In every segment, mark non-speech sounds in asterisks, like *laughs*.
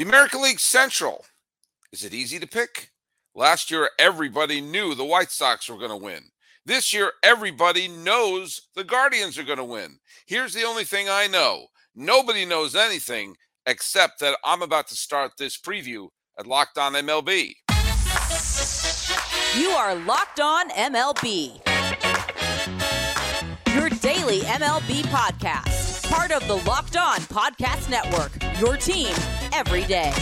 The American League Central. Is it easy to pick? Last year, everybody knew the White Sox were going to win. This year, everybody knows the Guardians are going to win. Here's the only thing I know nobody knows anything except that I'm about to start this preview at Locked On MLB. You are Locked On MLB, your daily MLB podcast, part of the Locked On Podcast Network, your team every day.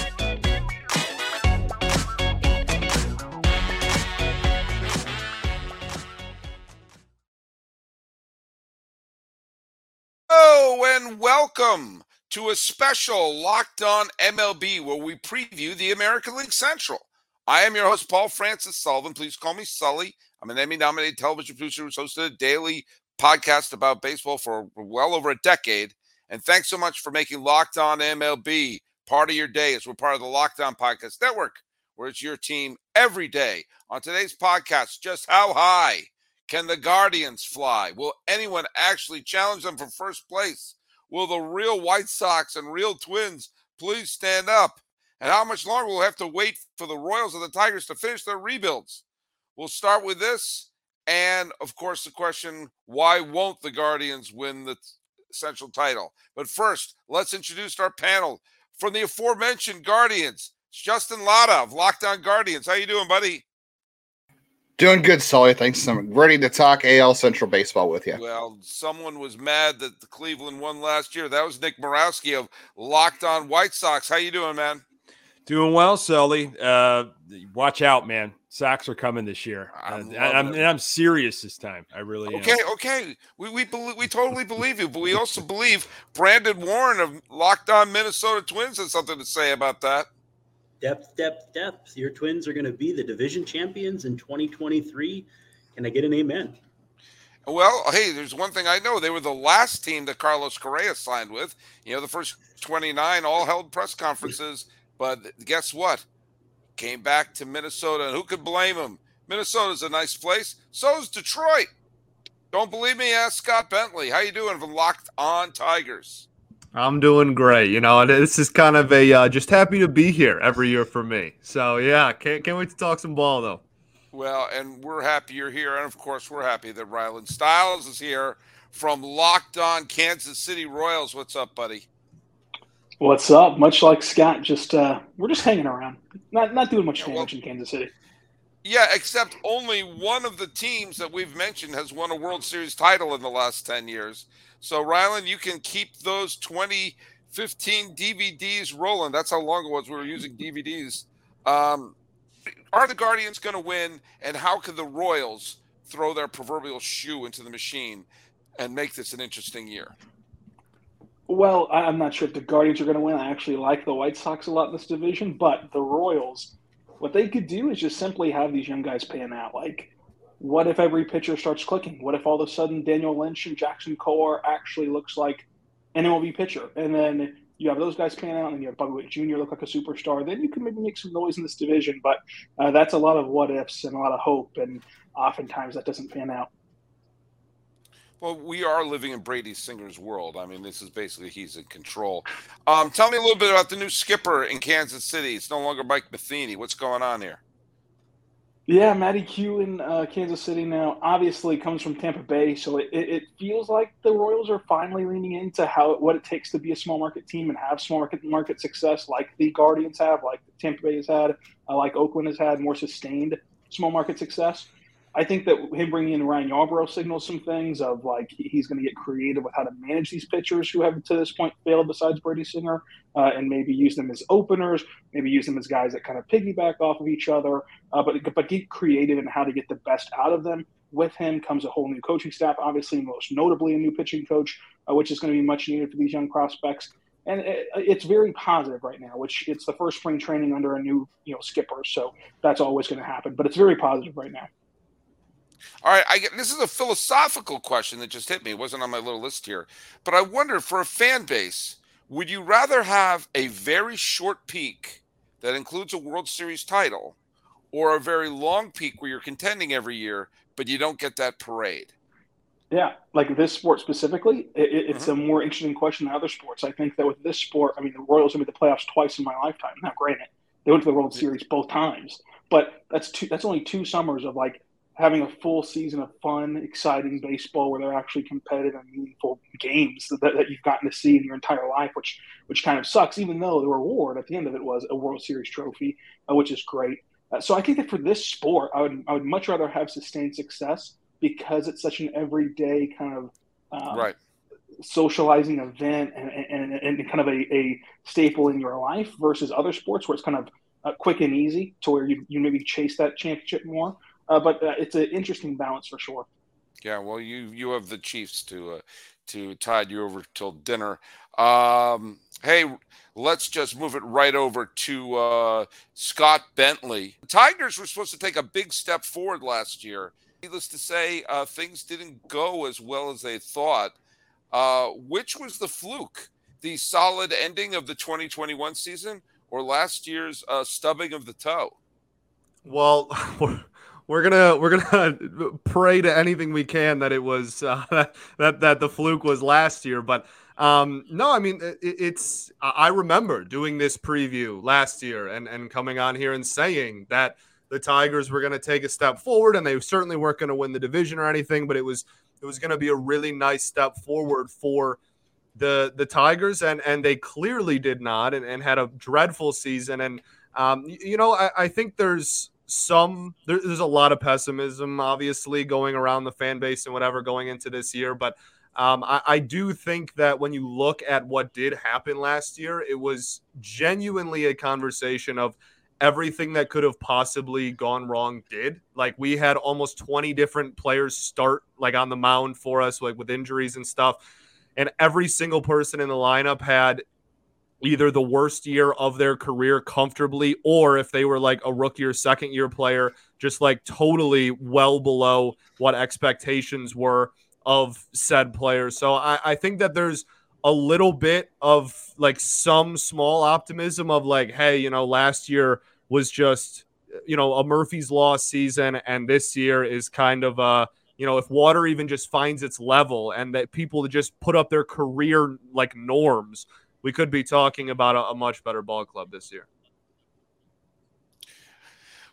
Hello and welcome to a special Locked On MLB where we preview the American League Central. I am your host, Paul Francis Sullivan. Please call me Sully. I'm an Emmy nominated television producer who's hosted a daily podcast about baseball for well over a decade. And thanks so much for making Locked On MLB part of your day as we're part of the Locked On Podcast Network, where it's your team every day. On today's podcast, just how high can the Guardians fly? Will anyone actually challenge them for first place? Will the real White Sox and real Twins please stand up? And how much longer will we have to wait for the Royals and the Tigers to finish their rebuilds? We'll start with this. And of course, the question why won't the Guardians win the Central title? But first, let's introduce our panel from the aforementioned Guardians. It's Justin Lada of Locked On Guardians. How you doing, buddy? Doing good, Sully. Thanks. I'm ready to talk AL Central baseball with you. Well, someone was mad that the Cleveland won last year. That was Nick Murawski of Locked On White Sox. How you doing, man? Doing well, Sully. Uh, watch out, man. Sox are coming this year. I'm, uh, I'm, and I'm serious this time. I really okay. Am. Okay, we we believe, we totally believe you, but we also believe Brandon Warne of Locked On Minnesota Twins has something to say about that. Depth, depth, depth. Your Twins are going to be the division champions in 2023. Can I get an amen? Well, hey, there's one thing I know. They were the last team that Carlos Correa signed with. You know, the first 29 all held press conferences. But guess what? Came back to Minnesota, and who could blame him? Minnesota's a nice place. So's Detroit. Don't believe me? Ask Scott Bentley. How you doing from Locked On Tigers? I'm doing great. You know, this is kind of a uh, just happy to be here every year for me. So yeah, can't can't wait to talk some ball though. Well, and we're happy you're here, and of course we're happy that Rylan Styles is here from Locked On Kansas City Royals. What's up, buddy? What's up? Much like Scott, just uh, we're just hanging around, not not doing much damage well, in Kansas City. Yeah, except only one of the teams that we've mentioned has won a World Series title in the last ten years. So, Rylan, you can keep those 2015 DVDs rolling. That's how long it was we were using DVDs. Um, are the Guardians going to win? And how could the Royals throw their proverbial shoe into the machine and make this an interesting year? Well, I'm not sure if the Guardians are going to win. I actually like the White Sox a lot in this division, but the Royals, what they could do is just simply have these young guys pan out. Like what if every pitcher starts clicking? What if all of a sudden Daniel Lynch and Jackson Kowar actually looks like an MLB pitcher? And then you have those guys pan out, and you have Bobby Witt Jr. look like a superstar. Then you can maybe make some noise in this division. But uh, that's a lot of what ifs and a lot of hope, and oftentimes that doesn't pan out. Well, we are living in Brady Singer's world. I mean, this is basically he's in control. Um, tell me a little bit about the new skipper in Kansas City. It's no longer Mike Matheny. What's going on here? Yeah, Matty Q in uh, Kansas City now obviously comes from Tampa Bay, so it, it, feels like the Royals are finally leaning into how what it takes to be a small market team and have small market market success, like the Guardians have, like Tampa Bay has had, uh, like Oakland has had, more sustained small market success. I think that him bringing in Ryan Yarbrough signals some things of like he's going to get creative with how to manage these pitchers who have to this point failed besides Brady Singer, uh, and maybe use them as openers, maybe use them as guys that kind of piggyback off of each other, uh, but but get creative in how to get the best out of them. With him comes a whole new coaching staff, obviously most notably a new pitching coach, uh, which is going to be much needed for these young prospects and it's very positive right now. Which it's the first spring training under a new you know skipper, so that's always going to happen. But it's very positive right now. All right, I get this is a philosophical question that just hit me. It wasn't on my little list here, but I wonder for a fan base, would you rather have a very short peak that includes a World Series title, or a very long peak where you're contending every year but you don't get that parade? Yeah, like this sport specifically, it, it's mm-hmm. a more interesting question than other sports. I think that with this sport, I mean, the Royals have made the playoffs twice in my lifetime. Now, granted, they went to the World Series both times, but that's two. That's only two summers of like having a full season of fun, exciting baseball where they're actually competitive and meaningful games that, that you've gotten to see in your entire life, which which kind of sucks. Even though the reward at the end of it was a World Series trophy, uh, which is great. Uh, so I think that for this sport, I would I would much rather have sustained success because it's such an everyday kind of um, right socializing event and, and, and kind of a, a, staple in your life versus other sports where it's kind of uh, quick and easy to where you, you maybe chase that championship more. Uh, but uh, it's an interesting balance for sure. Yeah, well, you you have the Chiefs to uh, to tide you over till dinner. Um, hey, let's just move it right over to uh, Scott Bentley. The Tigers were supposed to take a big step forward last year. Needless to say, uh, things didn't go as well as they thought. Uh, which was the fluke? The solid ending of the 2021 season or last year's uh, stubbing of the toe? Well, *laughs* we're gonna we're gonna *laughs* pray to anything we can that it was uh, *laughs* that that the fluke was last year, but um, no, I mean it, it's I remember doing this preview last year and and coming on here and saying that the Tigers were to take a step forward, and they certainly weren't to win the division or anything, but it was it was to be a really nice step forward for the the Tigers, and and they clearly did not, and, and had a dreadful season. And um, you know, I, I think there's some there, there's a lot of pessimism, obviously, going around the fan base and whatever going into this year, but. Um, I, I, do think that when you look at what did happen last year, it was genuinely a conversation of everything that could have possibly gone wrong did. Like we had almost 20 different players start like on the mound for us, like with injuries and stuff. And every single person in the lineup had either the worst year of their career comfortably, or if they were like a rookie or second year player, just like totally well below what expectations were of said players. So I, I think that there's a little bit of like some small optimism of like, hey, you know, last year was just, you know, a Murphy's Law season, and this year is kind of a, you know, if water even just finds its level and that people just put up their career like norms, we could be talking about a, a much better ball club this year.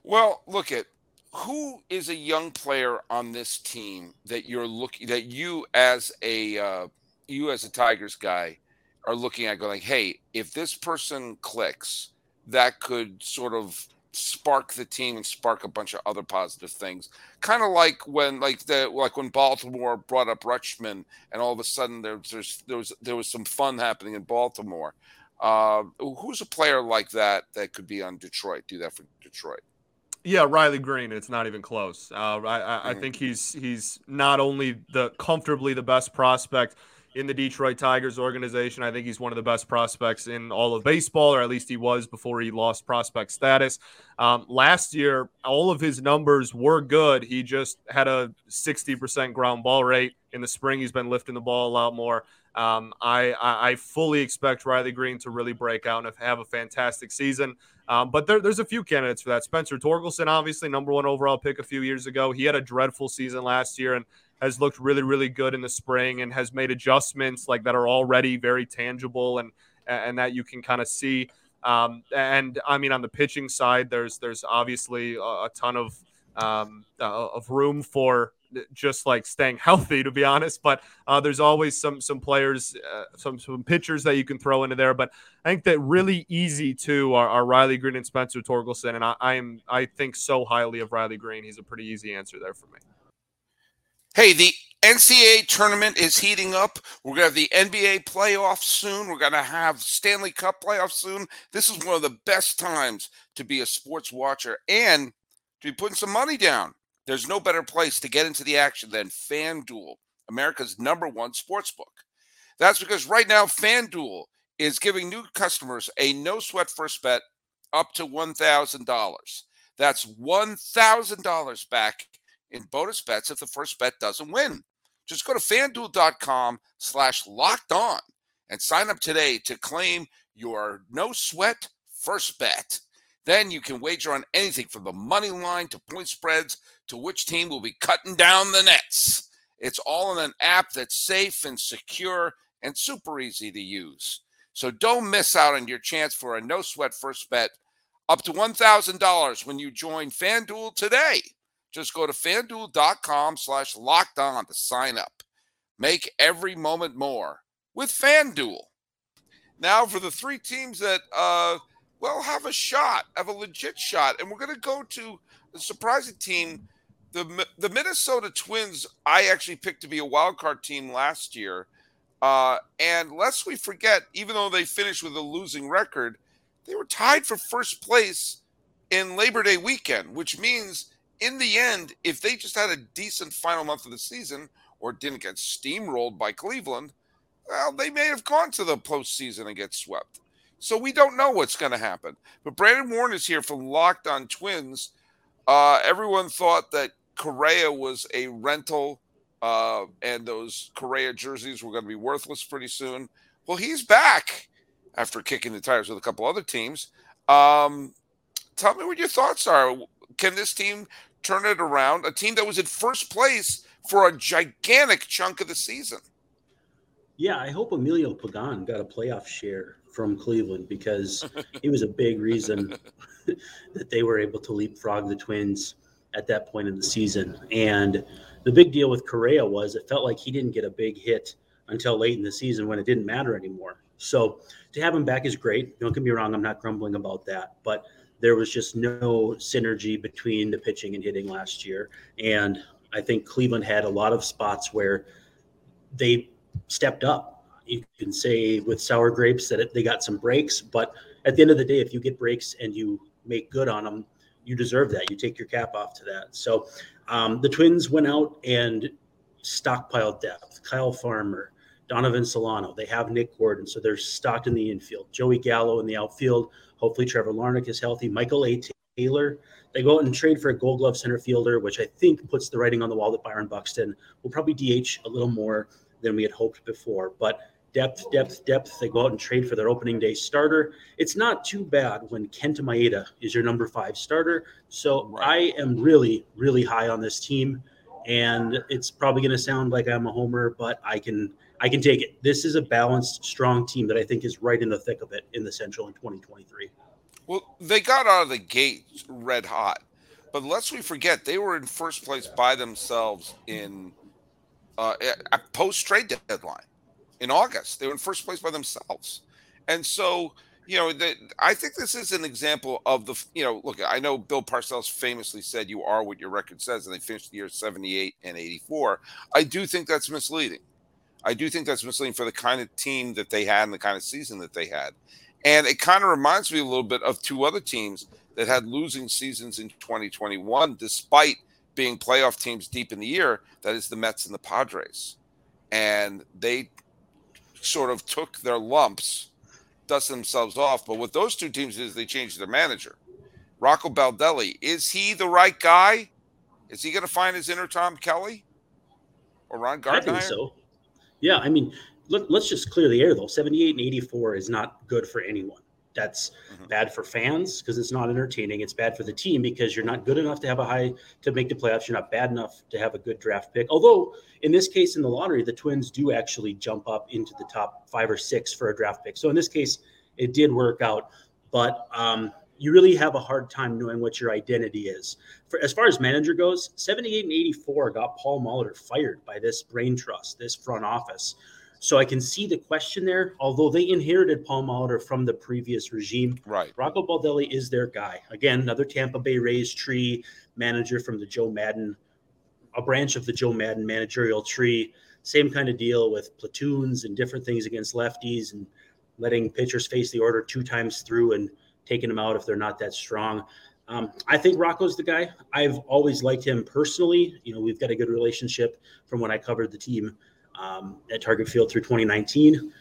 Well, look at who is a young player on this team that you're looking that you as a uh, you as a Tigers guy are looking at going, hey, if this person clicks, that could sort of spark the team and spark a bunch of other positive things. Kind of like when like the like when Baltimore brought up Rutschman and all of a sudden there's there's there was there was some fun happening in Baltimore. Uh, who's a player like that that could be on Detroit? Do that for Detroit. Yeah, Riley Greene. It's not even close. Uh, I, I, I mm-hmm. think he's he's not only the comfortably the best prospect in the Detroit Tigers organization. I think he's one of the best prospects in all of baseball, or at least he was before he lost prospect status. Um, last year, all of his numbers were good. He just had a 60% ground ball rate. In the spring, he's been lifting the ball a lot more. Um, I, I, fully expect Riley Greene to really break out and have a fantastic season. Um, but there, there's a few candidates for that. Spencer Torkelson, obviously, number one overall pick a few years ago. He had a dreadful season last year, and has looked really, really good in the spring and has made adjustments like that are already very tangible and and that you can kind of see. Um, and I mean, on the pitching side, there's there's obviously a, a ton of um, uh, of room for just like staying healthy, to be honest. But uh, there's always some some players, uh, some some pitchers that you can throw into there. But I think that really easy too are, are Riley Greene and Spencer Torkelson, and I, I am I think so highly of Riley Greene. He's a pretty easy answer there for me. Hey, the NCAA tournament is heating up. We're going to have the NBA playoffs soon. We're going to have Stanley Cup playoffs soon. This is one of the best times to be a sports watcher and to be putting some money down. There's no better place to get into the action than FanDuel, America's number one sports book. That's because right now, FanDuel is giving new customers a no sweat first bet up to $1,000. That's $1,000 back in bonus bets if the first bet doesn't win. Just go to fanduel.com slash locked on and sign up today to claim your no sweat first bet. Then you can wager on anything from the money line to point spreads to which team will be cutting down the nets. It's all in an app that's safe and secure and super easy to use. So don't miss out on your chance for a no sweat first bet up to $1,000 when you join FanDuel today. Just go to fanduel.com slash locked on to sign up. Make every moment more with FanDuel. Now for the three teams that, uh, well, have a shot, have a legit shot. And we're going to go to the surprising team. The, the Minnesota Twins, I actually picked to be a wild card team last year. Uh, and lest we forget, even though they finished with a losing record, they were tied for first place in Labor Day weekend, which means in the end, if they just had a decent final month of the season or didn't get steamrolled by Cleveland, well, they may have gone to the postseason and get swept. So we don't know what's going to happen. But Brandon Warne is here from Locked On Twins. Uh, everyone thought that Correa was a rental uh, and those Correa jerseys were going to be worthless pretty soon. Well, he's back after kicking the tires with a couple other teams. Um, tell me what your thoughts are. Can this team turn it around? A team that was in first place for a gigantic chunk of the season. Yeah, I hope Emilio Pagan got a playoff share from Cleveland because *laughs* he was a big reason *laughs* that they were able to leapfrog the Twins at that point in the season. And the big deal with Correa was it felt like he didn't get a big hit until late in the season when it didn't matter anymore. So to have him back is great. Don't get me wrong, I'm not grumbling about that. But there was just no synergy between the pitching and hitting last year. And I think Cleveland had a lot of spots where they stepped up. You can say with sour grapes that they got some breaks, but at the end of the day, if you get breaks and you make good on them, you deserve that. You take your cap off to that. So um, the Twins went out and stockpiled depth. Kyle Farmer, Donovan Solano. They have Nick Gordon, so they're stocked in the infield. Joey Gallo in the outfield. Hopefully, Trevor Larnach is healthy. Michael A. Taylor. They go out and trade for a Gold Glove center fielder, which I think puts the writing on the wall that Byron Buxton will probably DH a little more than we had hoped before. But depth, depth, depth. They go out and trade for their opening day starter. It's not too bad when Kenta Maeda is your number five starter. So right. I am really, really high on this team. And it's probably going to sound like I'm a homer, but I can I can take it. This is a balanced, strong team that I think is right in the thick of it in the Central in 2023. Well, they got out of the gate red hot, but let's we forget, they were in first place by themselves in uh, post trade deadline in August. They were in first place by themselves, and so you know, I think this is an example of the, you know, look, I know Bill Parcells famously said you are what your record says, and they finished the year 78 and 84. I do think that's misleading. I do think that's misleading for the kind of team that they had and the kind of season that they had. And it kind of reminds me a little bit of two other teams that had losing seasons in 2021, despite being playoff teams deep in the year. That is the Mets and the Padres. And they sort of took their lumps, dusted themselves off. But what those two teams did is they changed their manager. Rocco Baldelli, is he the right guy? Is he going to find his inner Tom Kelly or Ron Gardenhire? I think so. Yeah, I mean, let, us just clear the air though. 78 and 84 is not good for anyone. That's mm-hmm. bad for fans because it's not entertaining. It's bad for the team because you're not good enough to have a high to make the playoffs. You're not bad enough to have a good draft pick. Although in this case in the lottery, the Twins do actually jump up into the top five or six for a draft pick. So in this case, it did work out. But um, you really have a hard time knowing what your identity is. For as far as manager goes, 78 and 84 got Paul Molitor fired by this brain trust, this front office. So I can see the question there. Although they inherited Paul Molitor from the previous regime, right? Rocco Baldelli is their guy. Again, another Tampa Bay Rays tree manager from the Joe Maddon, a branch of the Joe Maddon managerial tree. Same kind of deal with platoons and different things against lefties and letting pitchers face the order two times through and taking them out if they're not that strong. Um, I think Rocco's the guy. I've always liked him personally. You know, we've got a good relationship from when I covered the team um, at Target Field through 2019.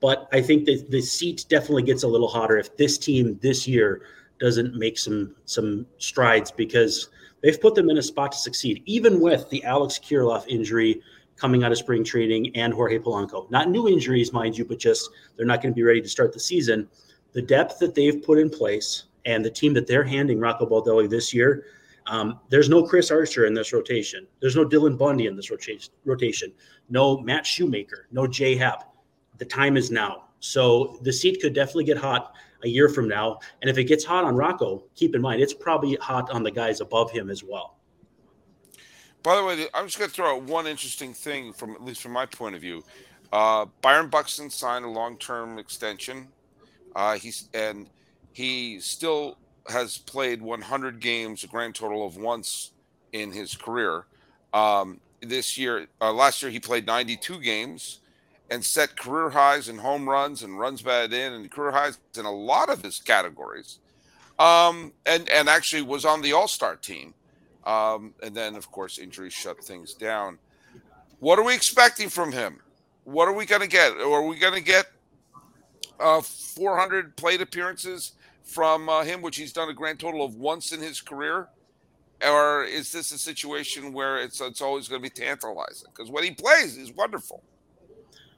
But I think that the seat definitely gets a little hotter if this team this year doesn't make some some strides because they've put them in a spot to succeed, even with the Alex Kirilloff injury coming out of spring training and Jorge Polanco. Not new injuries, mind you, but just they're not going to be ready to start the season the depth that they've put in place and the team that they're handing Rocco Baldelli this year, Um, there's no Chris Archer in this rotation. There's no Dylan Bundy in this rotation. No Matt Shoemaker. No Jay Happ. The time is now. So the seat could definitely get hot a year from now. And if it gets hot on Rocco, keep in mind it's probably hot on the guys above him as well. By the way, I'm just going to throw out one interesting thing from at least from my point of view. Uh, Byron Buxton signed a long-term extension. Uh, he's and he still has played 100 games, a grand total of once in his career. Um, this year, uh, last year he played 92 games and set career highs in home runs and runs batted in and career highs in a lot of his categories. Um, and and actually was on the All Star team. Um, and then, of course, injuries shut things down. What are we expecting from him? What are we going to get? Are we going to get uh, 400 plate appearances from uh, him, which he's done a grand total of once in his career? Or is this a situation where it's it's always going to be tantalizing? Because when he plays, he's wonderful.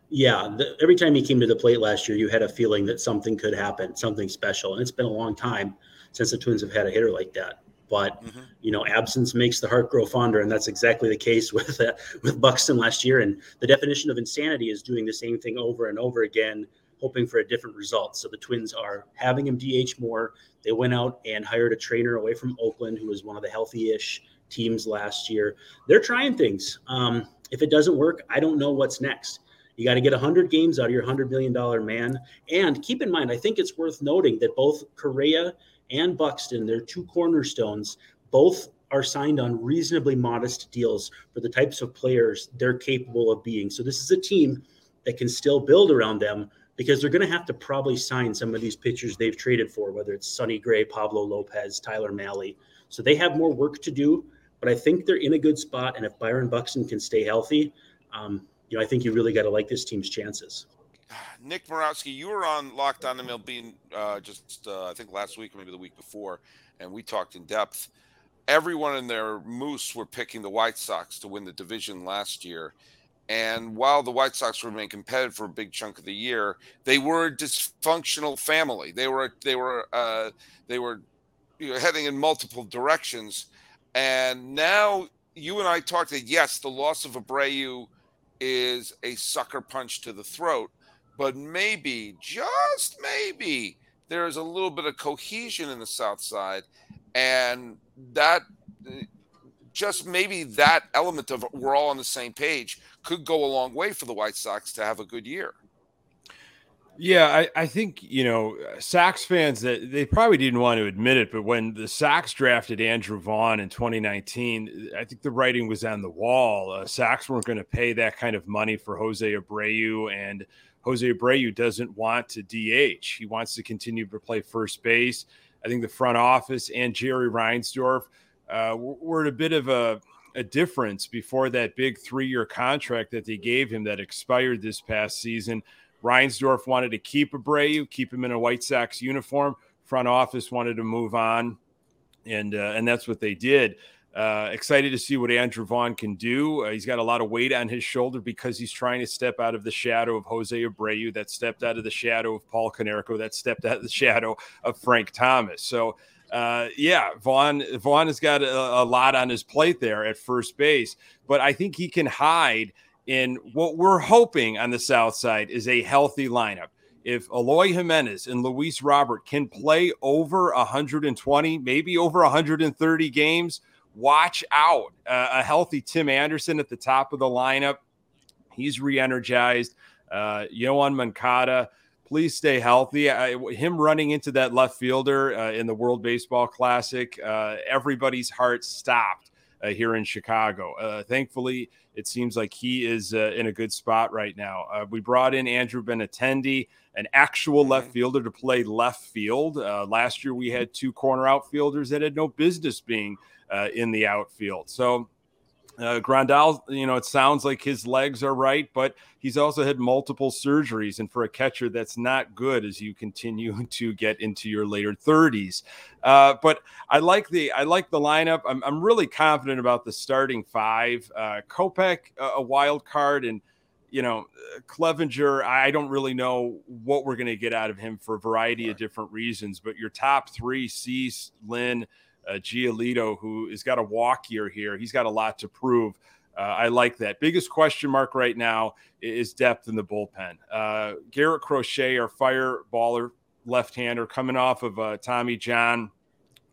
Yeah, the, every time he came to the plate last year, you had a feeling that something could happen, something special, and it's been a long time since the Twins have had a hitter like that. But mm-hmm. you know, absence makes the heart grow fonder, and that's exactly the case *laughs* with uh, with Buxton last year. And the definition of insanity is doing the same thing over and over again, hoping for a different result. So the Twins are having him DH more. They went out and hired a trainer away from Oakland, who was one of the healthy-ish teams last year. They're trying things. Um, if it doesn't work, I don't know what's next. You got to get 100 games out of your $100 million man. And keep in mind, I think it's worth noting that both Correa and Buxton, their two cornerstones, both are signed on reasonably modest deals for the types of players they're capable of being. So this is a team that can still build around them because they're going to have to probably sign some of these pitchers they've traded for, whether it's Sonny Gray, Pablo Lopez, Tyler Mahle. So they have more work to do, but I think they're in a good spot. And if Byron Buxton can stay healthy, um, you know, I think you really got to like this team's chances. *sighs* Nick Murawski, you were on Locked On MLB uh, just uh, I think last week maybe the week before, and we talked in depth. Everyone in their moose were picking the White Sox to win the division last year. And while the White Sox remain competitive for a big chunk of the year, they were a dysfunctional family. They were they were uh, they were you know, heading in multiple directions. And now you and I talked that yes, the loss of Abreu is a sucker punch to the throat but maybe, just maybe, there's a little bit of cohesion in the South Side, and that just maybe that element of we're all on the same page could go a long way for the White Sox to have a good year. Yeah, I, I think you know Sox fans that they probably didn't want to admit it, but when the Sox drafted Andrew Vaughn in 2019, I think the writing was on the wall. Uh, Sox weren't going to pay that kind of money for Jose Abreu, and Jose Abreu doesn't want to DH. He wants to continue to play first base. I think the front office and Jerry Reinsdorf uh, were at a bit of a, a difference before that big three year contract that they gave him that expired this past season. Reinsdorf wanted to keep Abreu, keep him in a White Sox uniform. Front office wanted to move on, and uh, and that's what they did. Uh, excited to see what Andrew Vaughn can do. Uh, he's got a lot of weight on his shoulder because he's trying to step out of the shadow of Jose Abreu, that stepped out of the shadow of Paul Konerko, that stepped out of the shadow of Frank Thomas. So, uh, yeah, Vaughn Vaughn has got a, a, lot on his plate there at first base, but I think he can hide in what we're hoping on the South Side is a healthy lineup. If Eloy Jimenez and Luis Robert can play over 120, maybe over 130 games watch out. Uh, a healthy Tim Anderson at the top of the lineup. He's re energized. Uh, Yoan Moncada, please stay healthy. I, him running into that left fielder uh, in the World Baseball Classic, uh, everybody's heart stopped uh, here in Chicago. Uh, thankfully, it seems like he is uh, in a good spot right now. Uh, we brought in Andrew Benintendi, an actual mm-hmm. left fielder, to play left field. last year, we had two corner outfielders that had no business being uh, in the outfield. So uh, Grandal, you know, it sounds like his legs are right, but he's also had multiple surgeries. And for a catcher, that's not good as you continue *laughs* to get into your later 30s. Uh, but I like the I like the lineup. I'm, I'm really confident about the starting five. Uh, Kopech, a wild card, and you know, Clevinger, I don't really know what we're going to get out of him for a variety right. of different reasons. But your top three, Cease, Lynn, uh, Giolito, who has got a walk year here. He's got a lot to prove. Uh, I like that. Biggest question mark right now is depth in the bullpen. Uh, Garrett Crochet, our fireballer left-hander, coming off of uh, Tommy John.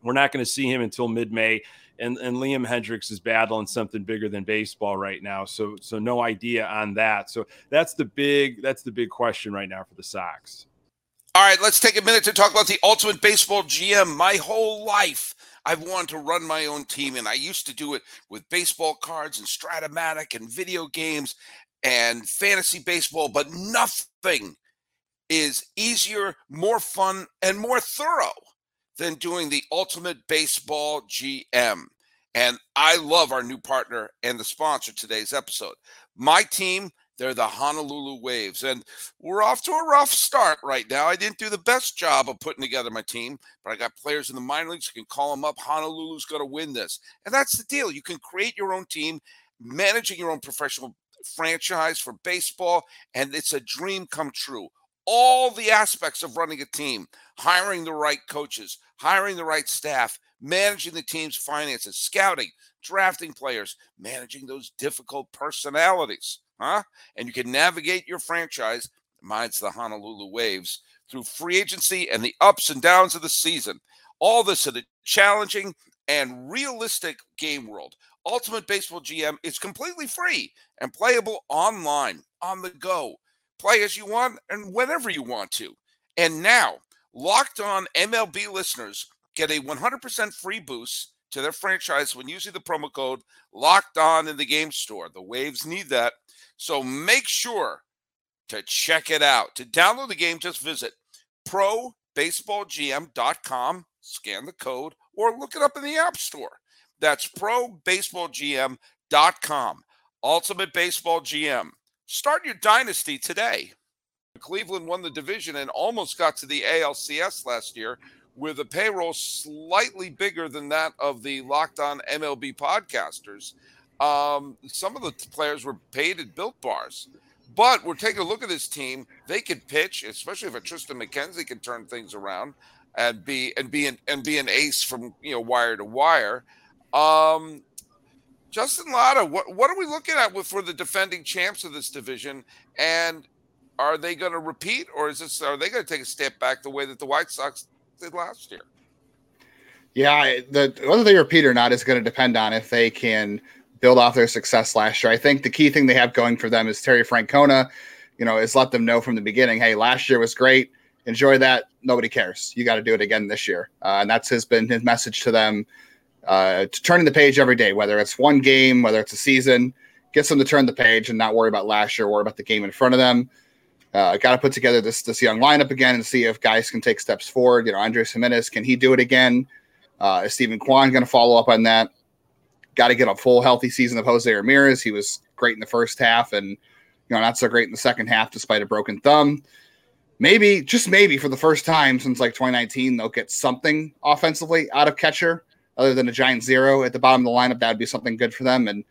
We're not going to see him until mid-May, and, and Liam Hendriks is battling something bigger than baseball right now. So so no idea on that. So that's the big that's the big question right now for the Sox. All right, let's take a minute to talk about the Ultimate Baseball GM. My whole life, I've wanted to run my own team, and I used to do it with baseball cards and Strat-O-Matic and video games and fantasy baseball, but nothing is easier, more fun, and more thorough than doing the Ultimate Baseball GM. And I love our new partner and the sponsor today's episode. My team, they're the Honolulu Waves. And we're off to a rough start right now. I didn't do the best job of putting together my team, but I got players in the minor leagues who can call them up. Honolulu's going to win this. And that's the deal. You can create your own team, managing your own professional franchise for baseball, and it's a dream come true all the aspects of running a team hiring the right coaches, hiring the right staff, managing the team's finances, scouting, drafting players, managing those difficult personalities. Huh? And you can navigate your franchise, mine's the Honolulu Waves, through free agency and the ups and downs of the season. All this in a challenging and realistic game world. Ultimate Baseball GM is completely free and playable online, on the go play as you want and whenever you want to. And now, locked on MLB listeners get a 100% free boost to their franchise when using the promo code locked on in the game store. The Waves need that. So make sure to check it out. To download the game, just visit probaseballgm.com, scan the code, or look it up in the App Store. That's probaseballgm.com. Ultimate Baseball GM. Start your dynasty today. Cleveland won the division and almost got to the ALCS last year with a payroll slightly bigger than that of the Locked On MLB podcasters. Um, some of the players were paid at built bars. But we're taking a look at this team. They could pitch, especially if a Triston McKenzie can turn things around and be and be an and be an ace from you know wire to wire. Um, Justin Lada, what what are we looking at with for the defending champs of this division? And are they going to repeat, or is this are they going to take a step back the way that the White Sox did last year? Yeah, the whether they repeat or not is going to depend on if they can build off their success last year. I think the key thing they have going for them is Terry Francona. You know, is let them know from the beginning, hey, last year was great. Enjoy that. Nobody cares. You got to do it again this year, uh, and that's has been his message to them uh, to turning the page every day, whether it's one game, whether it's a season, gets them to turn the page and not worry about last year, worry about the game in front of them. Uh, Got to put together this this young lineup again and see if guys can take steps forward. You know, Andres Gimenez, can he do it again? Uh, is Steven Kwan going to follow up on that? Got to get a full healthy season of Jose Ramirez. He was great in the first half and you know not so great in the second half despite a broken thumb. Maybe just maybe for the first time since like 2019 they'll get something offensively out of catcher other than a giant zero at the bottom of the lineup, that would be something good for them. And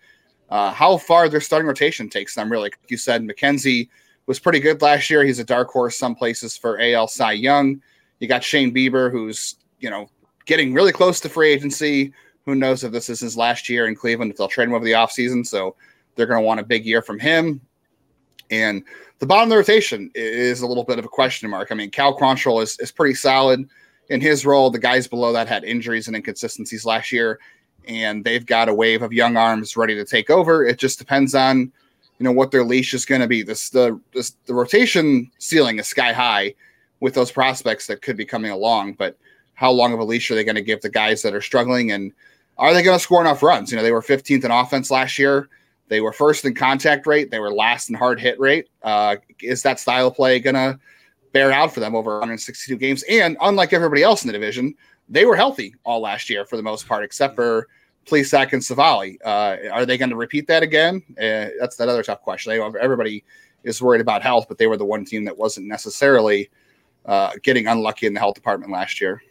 uh, how far their starting rotation takes them, really. Like you said, McKenzie was pretty good last year. He's a dark horse some places for AL Cy Young. You got Shane Bieber, who's, you know, getting really close to free agency. Who knows if this is his last year in Cleveland, if they'll trade him over the offseason. So they're going to want a big year from him. And the bottom of the rotation is a little bit of a question mark. I mean, Cal Quantrill is, is pretty solid in his role, the guys below that had injuries and inconsistencies last year, and they've got a wave of young arms ready to take over. It just depends on you know what their leash is going to be. This the this, the rotation ceiling is sky high with those prospects that could be coming along, but how long of a leash are they going to give the guys that are struggling and are they going to score enough runs? You know, they were 15th in offense last year. They were first in contact rate. They were last in hard hit rate. Uh, is that style of play going to bear out for them over 162 games. And unlike everybody else in the division, they were healthy all last year for the most part, except for Plesac and Civale. Uh, are they going to repeat that again? Uh, that's that other tough question. They, everybody is worried about health, but they were the one team that wasn't necessarily uh, getting unlucky in the health department last year.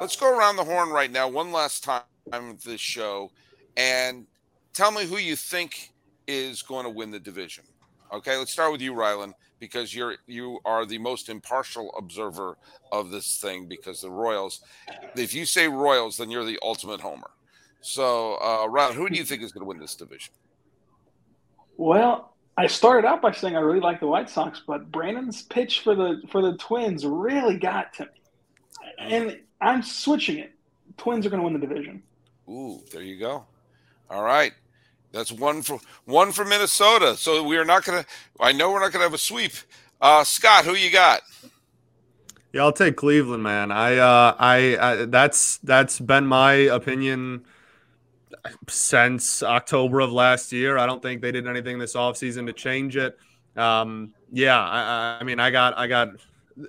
Let's go around the horn right now, one last time of this show, and tell me who you think is going to win the division. Okay, let's start with you, Rylan. because you're you are the most impartial observer of this thing because the Royals, if you say Royals, then you're the ultimate homer. So, uh, Ron, who do you think is going to win this division? Well, I started out by saying I really like the White Sox, but Brandon's pitch for the for the Twins really got to me, and I'm switching it. Twins are going to win the division. Ooh, there you go. All right. That's one for one for Minnesota. So we are not to. I know we're not to have a sweep. Uh, Scott, who you got? Yeah, I'll take Cleveland, man. I, uh, I, I, that's that's been my opinion since October of last year. I don't think they did anything this offseason to change it. Um, yeah, I, I mean, I got, I got,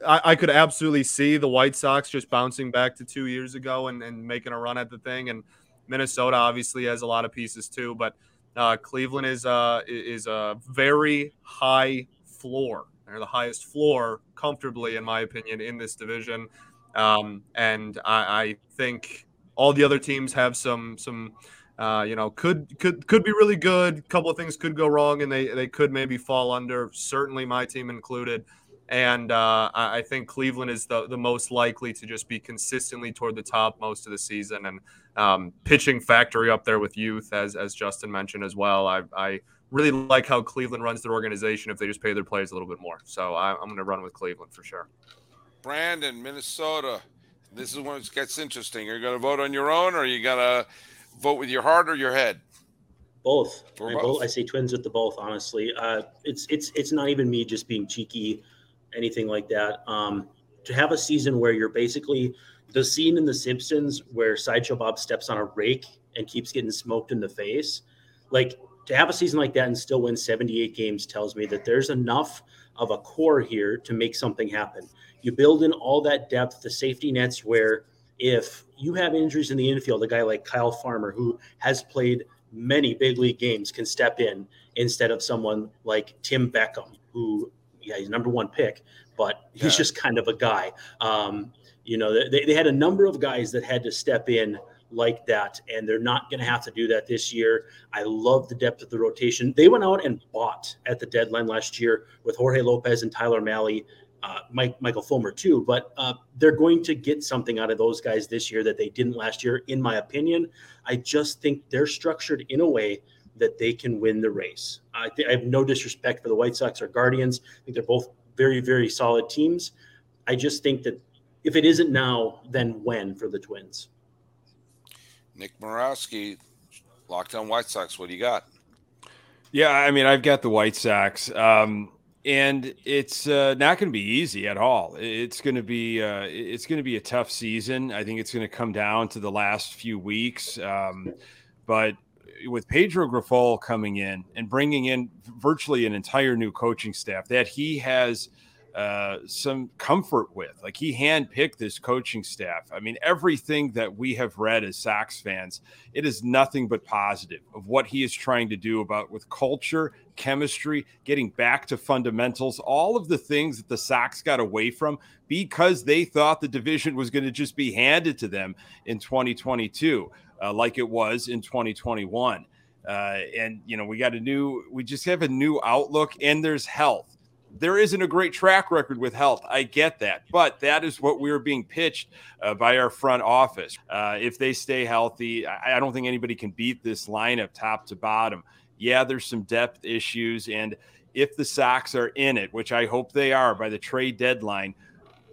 I, I, could absolutely see the White Sox just bouncing back to two years ago and, and making a run at the thing. And Minnesota obviously has a lot of pieces too, but uh, Cleveland is uh, is a very high floor. They're the highest floor comfortably, in my opinion, in this division. Um, and I, I, think all the other teams have some some uh, you know could could could be really good. A couple of things could go wrong, and they they could maybe fall under. Certainly, my team included. And uh, I think Cleveland is the, the most likely to just be consistently toward the top most of the season. And um, pitching factory up there with youth, as as Justin mentioned as well. I, I really like how Cleveland runs their organization if they just pay their players a little bit more. So I, I'm going to run with Cleveland for sure. Brandon, Minnesota. This is when it gets interesting. Are you going to vote on your own, or are you going to vote with your heart or your head? Both. I, both. I say twins with the both. Honestly, uh, it's it's it's not even me just being cheeky anything like that. Um, to have a season where you're basically the scene in The Simpsons where Sideshow Bob steps on a rake and keeps getting smoked in the face, like to have a season like that and still win 78 games tells me that there's enough of a core here to make something happen. You build in all that depth, the safety nets where if you have injuries in the infield, a guy like Kyle Farmer, who has played many big league games, can step in instead of someone like Tim Beckham, who yeah, he's number one pick, but he's yeah. just kind of a guy. Um, you know, they, they had a number of guys that had to step in like that, and they're not going to have to do that this year. I love the depth of the rotation. They went out and bought at the deadline last year with Jorge Lopez and Tyler Mahle, uh, Mike, Michael Fulmer too. But uh, they're going to get something out of those guys this year that they didn't last year, in my opinion. I just think they're structured in a way that they can win the race. I, th- I have no disrespect for the White Sox or Guardians. I think they're both very, very solid teams. I just think that if it isn't now, then when for the Twins? Nick Murawski, locked on White Sox. What do you got? Yeah, I mean, I've got the White Sox, um, and it's uh, not going to be easy at all. It's going to be uh, it's going to be a tough season. I think it's going to come down to the last few weeks, um, but with Pedro Grifol coming in and bringing in virtually an entire new coaching staff that he has uh, some comfort with. Like he handpicked this coaching staff. I mean, everything that we have read as Sox fans, it is nothing but positive of what he is trying to do about with culture, chemistry, getting back to fundamentals, all of the things that the Sox got away from because they thought the division was going to just be handed to them in 2022 uh, like it was in 2021. Uh, and you know, we got a new, we just have a new outlook, and there's health. There isn't a great track record with health. I get that, but that is what we are being pitched uh, by our front office. Uh, if they stay healthy, I, I don't think anybody can beat this lineup top to bottom. Yeah, there's some depth issues, and if the Sox are in it, which I hope they are by the trade deadline,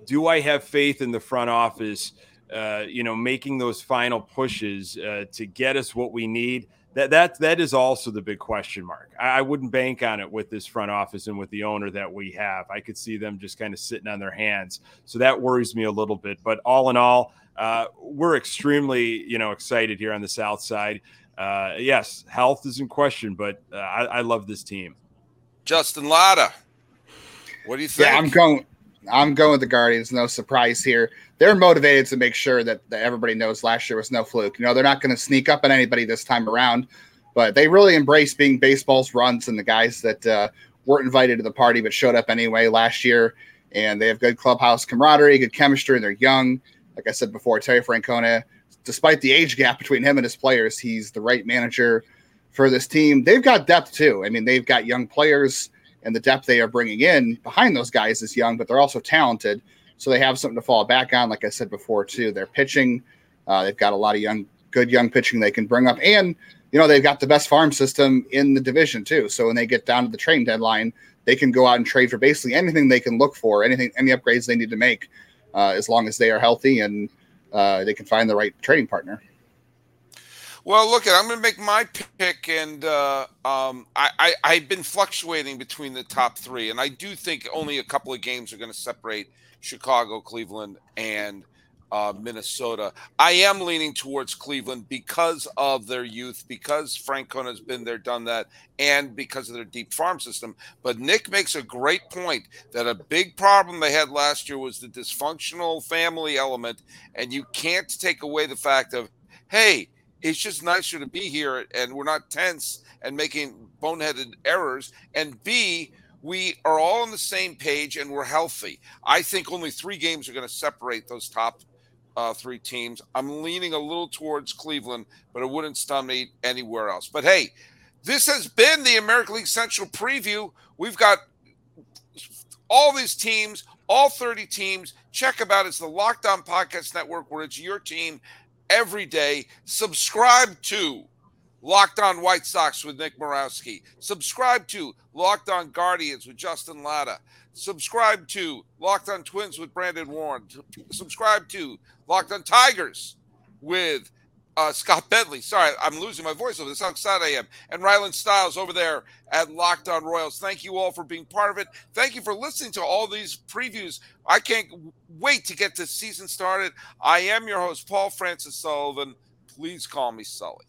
do I have faith in the front office uh, you know, making those final pushes uh, to get us what we need. That that that is also the big question mark. I, I, wouldn't bank on it with this front office and with the owner that we have. I could see them just kind of sitting on their hands. So that worries me a little bit. But all in all, uh, we're extremely you know excited here on the South Side. Uh, yes, health is in question, but uh, I, I love this team. Justin Lada, what do you think? Yeah, I'm going. I'm going with the Guardians. No surprise here. They're motivated to make sure that, that everybody knows last year was no fluke. You know, they're not going to sneak up on anybody this time around, but they really embrace being baseball's runs and the guys that uh, weren't invited to the party but showed up anyway last year. And they have good clubhouse camaraderie, good chemistry, and they're young. Like I said before, Terry Francona, despite the age gap between him and his players, he's the right manager for this team. They've got depth too. I mean, they've got young players and the depth they are bringing in behind those guys is young, but they're also talented. So they have something to fall back on. Like I said before, too, they're pitching. Uh, they've got a lot of young, good young pitching they can bring up, and you know they've got the best farm system in the division too. So when they get down to the trade deadline, they can go out and trade for basically anything they can look for, anything, any upgrades they need to make, uh, as long as they are healthy and uh, they can find the right trading partner. Well, look, I'm going to make my pick, and uh, um, I, I have been fluctuating between the top three, and I do think only a couple of games are going to separate Chicago, Cleveland, and uh, Minnesota. I am leaning towards Cleveland because of their youth, because Francona has been there, done that, and because of their deep farm system. But Nick makes a great point that a big problem they had last year was the dysfunctional family element, and you can't take away the fact of, hey, it's just nicer to be here and we're not tense and making boneheaded errors. And B, we are all on the same page and we're healthy. I think only three games are going to separate those top uh, three teams. I'm leaning a little towards Cleveland, but it wouldn't stun me anywhere else. But hey, this has been the American League Central preview. We've got all these teams, all 30 teams. Check about out. It's the Locked On Podcast Network, where it's your team every day. Subscribe to Locked On White Sox with Nick Murawski. Subscribe to Locked On Guardians with Justin Lada. Subscribe to Locked On Twins with Brandon Warne. Subscribe to Locked On Tigers with uh, Scott Bentley. Sorry, I'm losing my voice over this. How excited I am. And Rylan Styles over there at Locked On Royals. Thank you all for being part of it. Thank you for listening to all these previews. I can't wait to get this season started. I am your host, Paul Francis Sullivan. Please call me Sully.